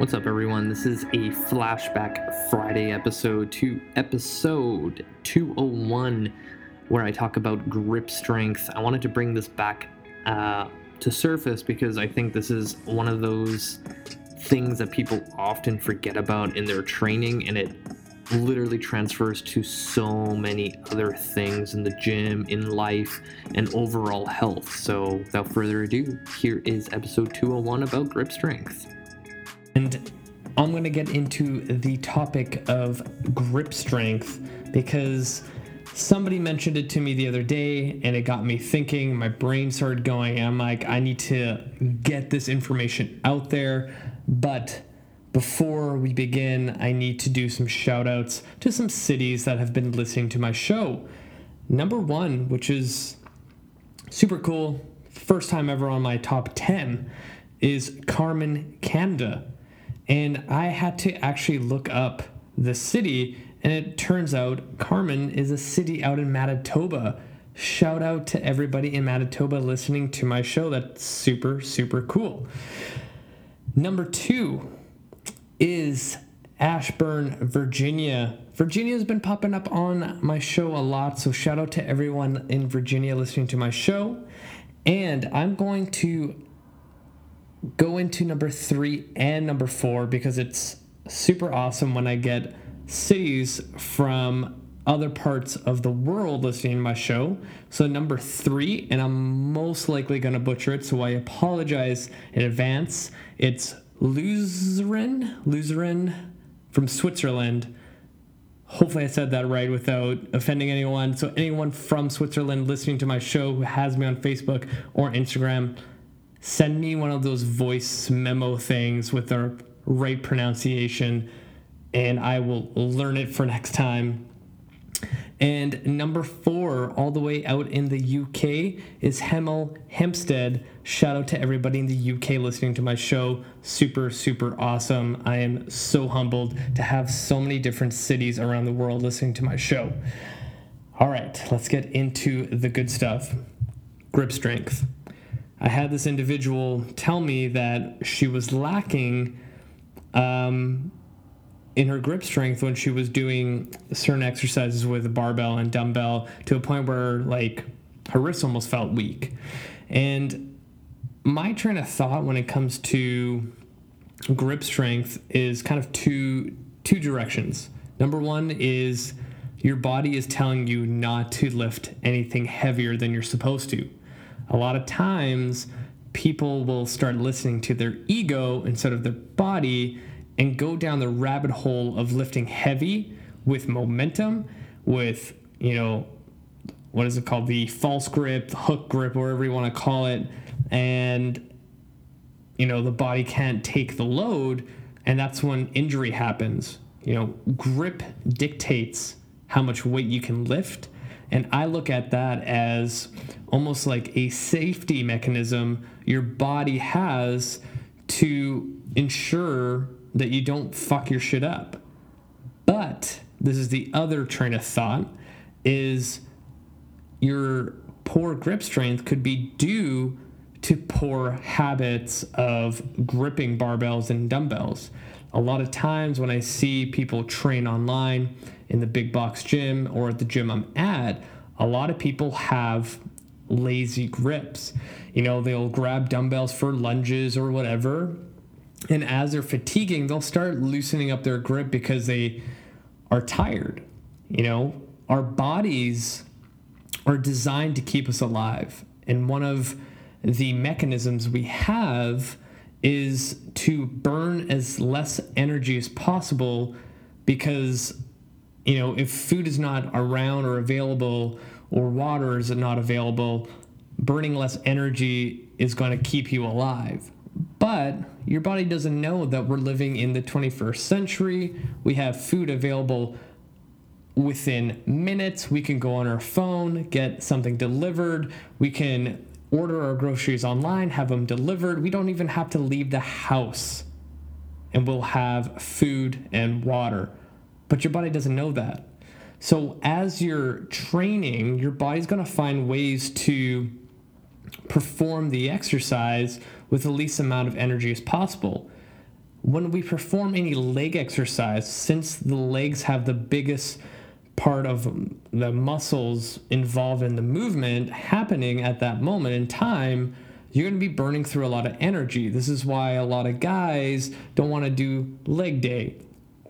What's up, everyone? This is a Flashback Friday episode to episode 201, where I talk about grip strength. I wanted to bring this back uh, to surface because I think this is one of those things that people often forget about in their training, and it literally transfers to so many other things in the gym, in life, and overall health. So, without further ado, here is episode 201 about grip strength. And I'm going to get into the topic of grip strength because somebody mentioned it to me the other day and it got me thinking. My brain started going. and I'm like, I need to get this information out there. But before we begin, I need to do some shout outs to some cities that have been listening to my show. Number one, which is super cool, first time ever on my top 10, is Carman, Canada. And I had to actually look up the city, and it turns out Carman is a city out in Manitoba. Shout out to everybody in Manitoba listening to my show. That's super, super cool. Number two is Ashburn, Virginia. Virginia has been popping up on my show a lot, so shout out to everyone in Virginia listening to my show. And I'm going to go into number three and number four because it's super awesome when I get cities from other parts of the world listening to my show. So, number three, and I'm most likely going to butcher it, so I apologize in advance. It's Luzern, Luzern from Switzerland. Hopefully, I said that right without offending anyone. So, anyone from Switzerland listening to my show who has me on Facebook or Instagram, send me one of those voice memo things with the right pronunciation and I will learn it for next time. And number four, all the way out in the UK, is Hemel Hempstead. Shout out to everybody in the UK listening to my show. Super, super awesome. I am so humbled to have so many different cities around the world listening to my show. All right, let's get into the good stuff grip strength. I had this individual tell me that she was lacking um, in her grip strength when she was doing certain exercises with a barbell and dumbbell to a point where like her wrists almost felt weak. And my train of thought when it comes to grip strength is kind of two two directions. Number one is your body is telling you not to lift anything heavier than you're supposed to a lot of times people will start listening to their ego instead of their body and go down the rabbit hole of lifting heavy with momentum, with, you know, what is it called? The false grip, hook grip, whatever you want to call it. And, you know, the body can't take the load. And that's when injury happens. You know, grip dictates how much weight you can lift and I look at that as almost like a safety mechanism your body has to ensure that you don't fuck your shit up. But this is the other train of thought is your poor grip strength could be due to poor habits of gripping barbells and dumbbells. A lot of times when I see people train online in the big box gym or at the gym I'm at, a lot of people have lazy grips. You know, they'll grab dumbbells for lunges or whatever. And as they're fatiguing, they'll start loosening up their grip because they are tired. You know, our bodies are designed to keep us alive. And one of the mechanisms we have is to burn as less energy as possible because you know if food is not around or available or water is not available burning less energy is going to keep you alive but your body doesn't know that we're living in the 21st century we have food available within minutes we can go on our phone get something delivered we can order our groceries online, have them delivered. We don't even have to leave the house and we'll have food and water. But your body doesn't know that. So, as you're training, your body's gonna find ways to perform the exercise with the least amount of energy as possible. when we perform any leg exercise, since the legs have the biggest part of the muscles involved in the movement happening at that moment in time, you're going to be burning through a lot of energy. This is why a lot of guys don't want to do leg day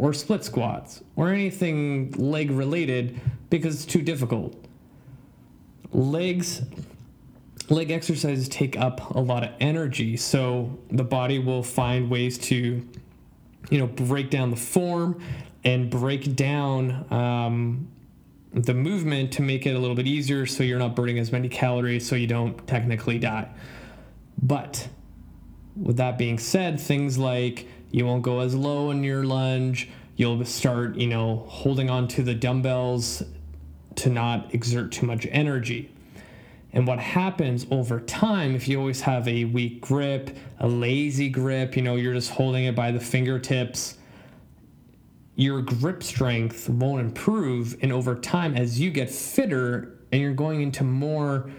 or split squats or anything leg related because it's too difficult. Legs leg exercises take up a lot of energy, so the body will find ways to you know break down the form and break down um, the movement to make it a little bit easier so you're not burning as many calories so you don't technically die. But with that being said, things like you won't go as low in your lunge, you'll start, you know, holding on to the dumbbells to not exert too much energy. And what happens over time, if you always have a weak grip, a lazy grip, you know, you're just holding it by the fingertips, your grip strength won't improve. And over time, as you get fitter and you're going into more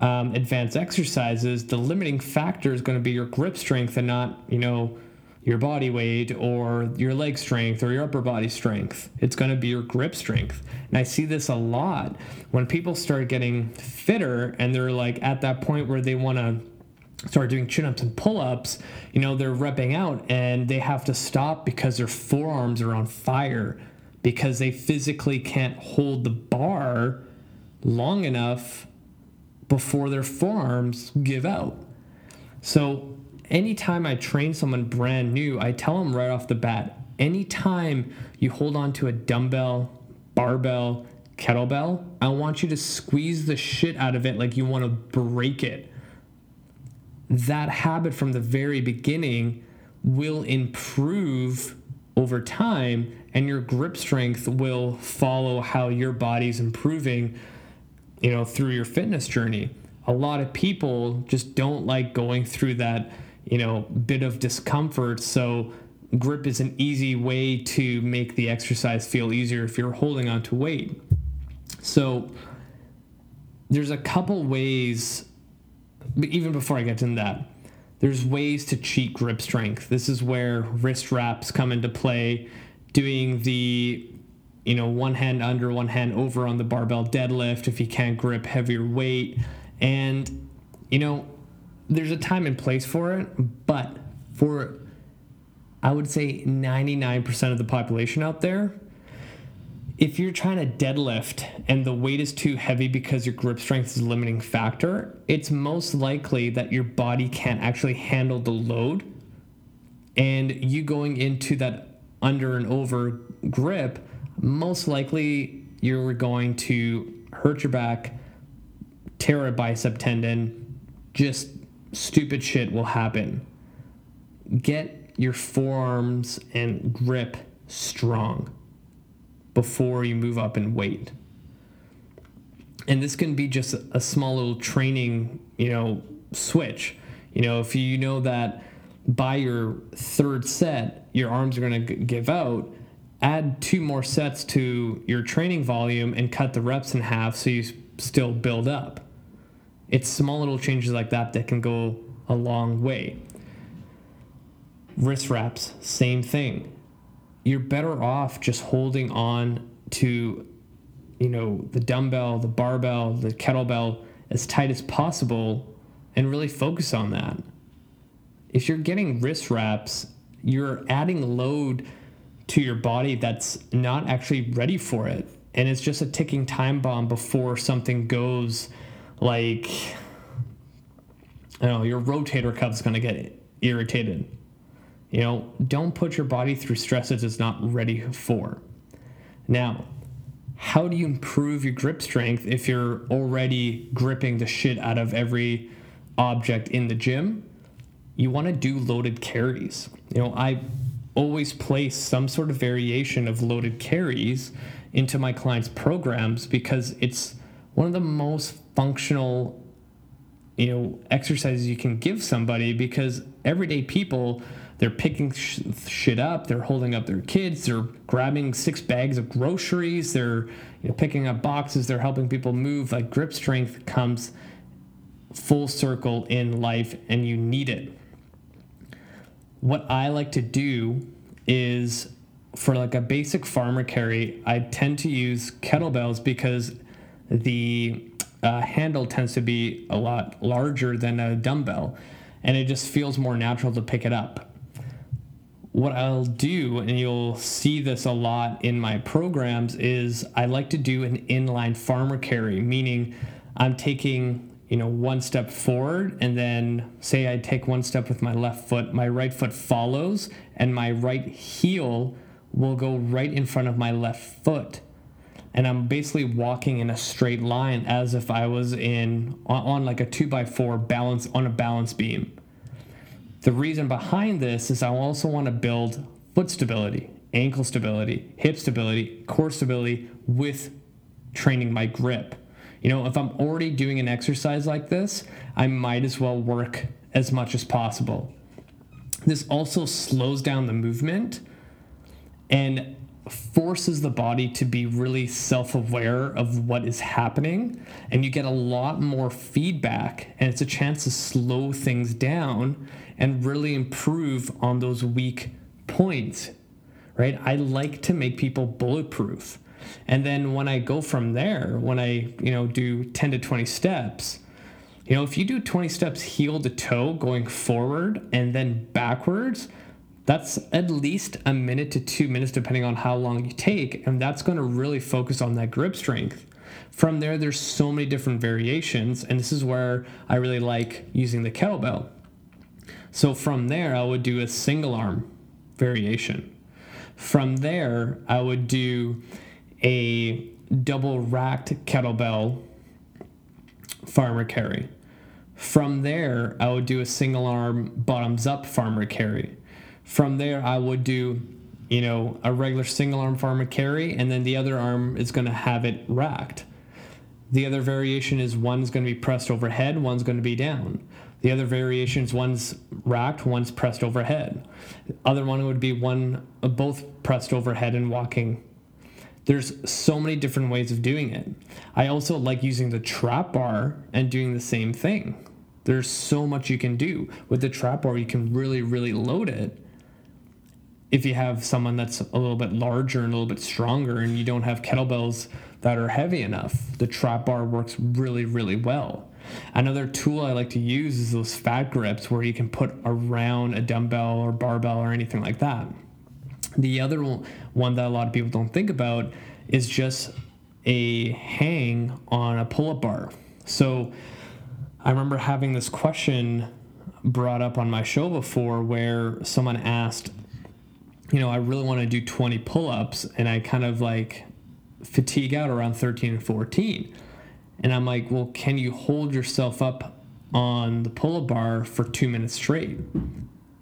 um, advanced exercises, the limiting factor is going to be your grip strength and not, you know, your body weight or your leg strength or your upper body strength. It's going to be your grip strength. And I see this a lot when people start getting fitter and they're like at that point where they want to start doing chin ups and pull ups, you know, they're repping out and they have to stop because their forearms are on fire because they physically can't hold the bar long enough before their forearms give out. So, anytime I train someone brand new, I tell them right off the bat anytime you hold on to a dumbbell, barbell, kettlebell, I want you to squeeze the shit out of it like you want to break it. That habit from the very beginning will improve over time and your grip strength will follow how your body's improving you know through your fitness journey. A lot of people just don't like going through that you know bit of discomfort so grip is an easy way to make the exercise feel easier if you're holding on to weight so there's a couple ways but even before I get into that, there's ways to cheat grip strength. This is where wrist wraps come into play, doing the you know one hand under, one hand over on the barbell deadlift if you can't grip heavier weight. And you know, there's a time and place for it, but for I would say 99% of the population out there, if you're trying to deadlift and the weight is too heavy because your grip strength is a limiting factor, it's most likely that your body can't actually handle the load. And you going into that under and over grip, most likely you're going to hurt your back, tear a bicep tendon, just stupid shit will happen. Get your forearms and grip strong before you move up in weight. And this can be just a small little training, you know, switch. You know, if you know that by your third set, your arms are going to give out, add two more sets to your training volume and cut the reps in half so you still build up. It's small little changes like that that can go a long way. Wrist wraps, same thing. You're better off just holding on to you know the dumbbell the barbell the kettlebell as tight as possible and really focus on that. If you're getting wrist wraps you're adding load to your body that's not actually ready for it. And it's just a ticking time bomb before something goes like don't know your rotator cuff's going to get irritated you know, don't put your body through stresses it's not ready for. Now, how do you improve your grip strength if you're already gripping the shit out of every object in the gym? You want to do loaded carries. You know, I always place some sort of variation of loaded carries into my clients' programs because it's one of the most functional you know exercises you can give somebody because everyday people they're picking sh- shit up. They're holding up their kids. They're grabbing six bags of groceries. They're you know, picking up boxes. They're helping people move. Like grip strength comes full circle in life, and you need it. what I like to do is for like a basic farmer carry, I tend to use kettlebells because the uh, handle tends to be a lot larger than a dumbbell and it just feels more natural to pick it up. What I'll do, and you'll see this a lot in my programs, is I like to do an inline farmer carry, meaning I'm taking you know one step forward and then say I take one step with my left foot, my right foot follows, and my right heel will go right in front of my left foot and I'm basically walking in a straight line as if I was in on, on, like a two by four balance on a balance beam. The reason behind this is I also want to build foot stability, ankle stability, hip stability, core stability with training my grip. You know, if I'm already doing an exercise like this, I might as well work as much as possible. This also slows down the movement and forces the body to be really self aware of what is happening, and you get a lot more feedback, and it's a chance to slow things down and really improve on those weak points, right? I like to make people bulletproof. And then when I go from there, when I, you know, do 10 to 20 steps, you know, if you do 20 steps heel to toe going forward and then backwards, that's at least a minute to two minutes, depending on how long you take. And that's going to really focus on that grip strength. From there, there's so many different variations. And this is where I really like using the kettlebell. So from there, I would do a single arm variation. From there, I would do a double racked kettlebell farmer carry. From there, I would do a single arm bottoms up farmer carry. From there, I would do, you know, a regular single arm farmer carry, and then the other arm is going to have it racked. The other variation is one's going to be pressed overhead, one's going to be down. The other variation is one's racked, one's pressed overhead. Other one would be one uh, both pressed overhead and walking. There's so many different ways of doing it. I also like using the trap bar and doing the same thing. There's so much you can do. With the trap bar, you can really, really load it if you have someone that's a little bit larger and a little bit stronger and you don't have kettlebells that are heavy enough, the trap bar works really, really well. Another tool I like to use is those fat grips where you can put around a dumbbell or barbell or anything like that. The other one that a lot of people don't think about is just a hang on a pull up bar. So I remember having this question brought up on my show before where someone asked, you know, I really want to do 20 pull ups and I kind of like fatigue out around 13 and 14. And I'm like, well, can you hold yourself up on the pull up bar for two minutes straight?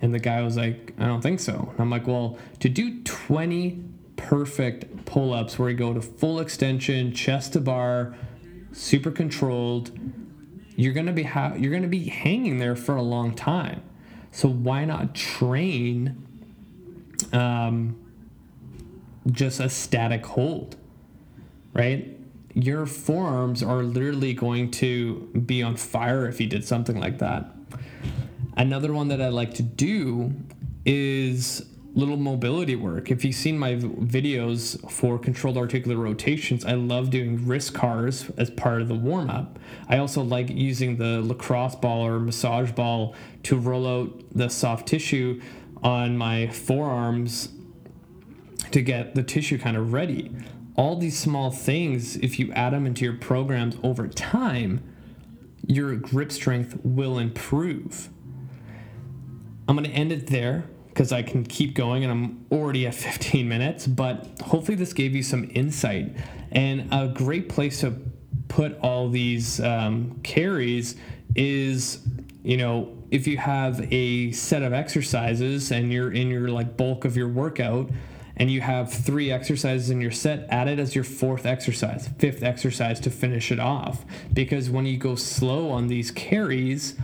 And the guy was like, I don't think so. And I'm like, well, to do 20 perfect pull ups where you go to full extension, chest to bar, super controlled, you're gonna be ha- you're gonna be hanging there for a long time. So why not train um, just a static hold, right? Your forearms are literally going to be on fire if you did something like that. Another one that I like to do is little mobility work. If you've seen my videos for controlled articular rotations, I love doing wrist CARs as part of the warm up. I also like using the lacrosse ball or massage ball to roll out the soft tissue on my forearms to get the tissue kind of ready. All these small things, if you add them into your programs over time, your grip strength will improve. I'm going to end it there because I can keep going and I'm already at 15 minutes, but hopefully this gave you some insight and a great place to put all these um, carries is, you know, if you have a set of exercises and you're in your like bulk of your workout and you have three exercises in your set, add it as your fourth exercise, fifth exercise to finish it off. Because when you go slow on these carries,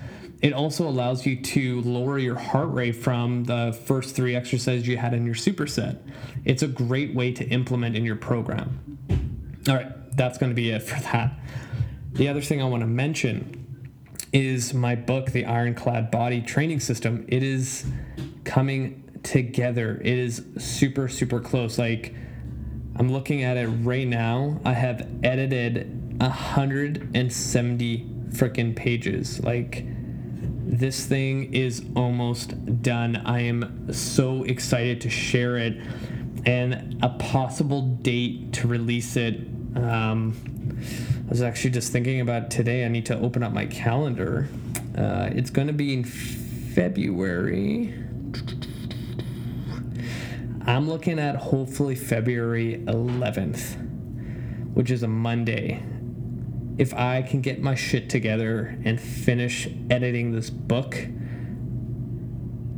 it also allows you to lower your heart rate from the first three exercises you had in your superset. It's a great way to implement in your program. All right, that's going to be it for that. The other thing I want to mention is my book, The Ironclad Body Training System. It is coming together. It is super, super close. Like, I'm looking at it right now. I have edited 170 freaking pages. Like, this thing is almost done. I am so excited to share it and a possible date to release it. Um, I was actually just thinking about today. I need to open up my calendar. Uh, it's going to be in February. I'm looking at hopefully February 11th, which is a Monday. If I can get my shit together and finish editing this book,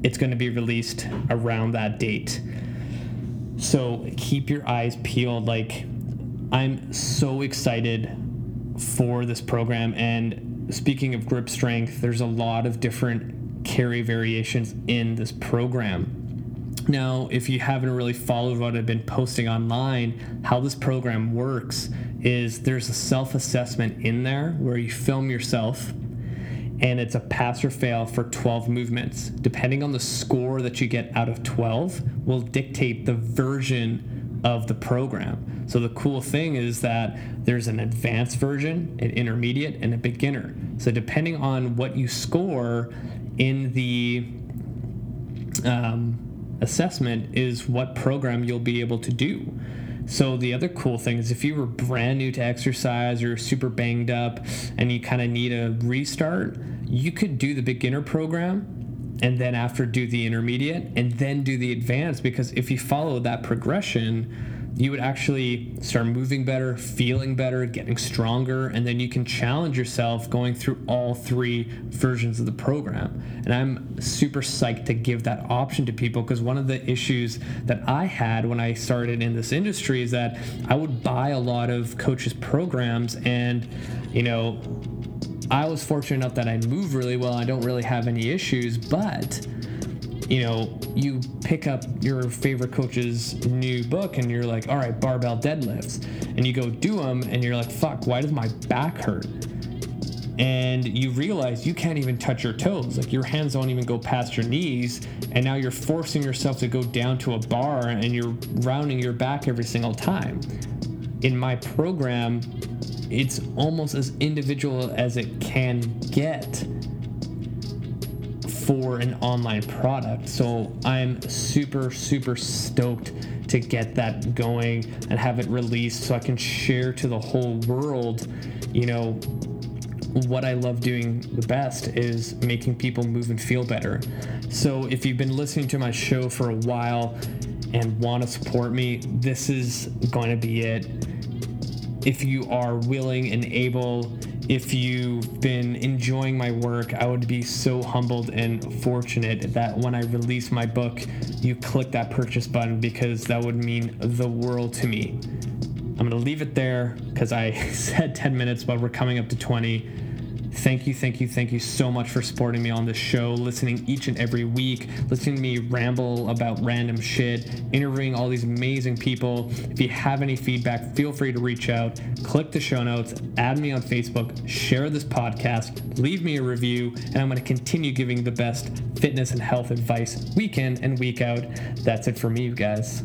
it's going to be released around that date. So keep your eyes peeled. Like, I'm so excited for this program. And speaking of grip strength, there's a lot of different carry variations in this program. Now, if you haven't really followed what I've been posting online, how this program works is there's a self assessment in there where you film yourself and it's a pass or fail for 12 movements. Depending on the score that you get out of 12, will dictate the version of the program. So the cool thing is that there's an advanced version, an intermediate, and a beginner. So depending on what you score in the um, assessment is what program you'll be able to do. So the other cool thing is if you were brand new to exercise or super banged up and you kind of need a restart, you could do the beginner program and then after do the intermediate and then do the advanced because if you follow that progression, you would actually start moving better, feeling better, getting stronger, and then you can challenge yourself going through all three versions of the program. And I'm super psyched to give that option to people because one of the issues that I had when I started in this industry is that I would buy a lot of coaches' programs and, you know, I was fortunate enough that I move really well. I don't really have any issues, but you know, you pick up your favorite coach's new book and you're like, all right, barbell deadlifts. And you go do them and you're like, fuck, why does my back hurt? And you realize you can't even touch your toes. Like your hands don't even go past your knees. And now you're forcing yourself to go down to a bar and you're rounding your back every single time. In my program, it's almost as individual as it can get for an online product. So I'm super, super stoked to get that going and have it released so I can share to the whole world, you know, what I love doing the best is making people move and feel better. So if you've been listening to my show for a while and want to support me, this is going to be it. If you are willing and able if you've been enjoying my work, I would be so humbled and fortunate that when I release my book, you click that purchase button because that would mean the world to me. I'm going to leave it there because I said 10 minutes, but we're coming up to 20. Thank you, thank you, thank you so much for supporting me on this show, listening each and every week, listening to me ramble about random shit, interviewing all these amazing people. If you have any feedback, feel free to reach out, click the show notes, add me on Facebook, share this podcast, leave me a review, and I'm going to continue giving the best fitness and health advice week in and week out. That's it for me, you guys.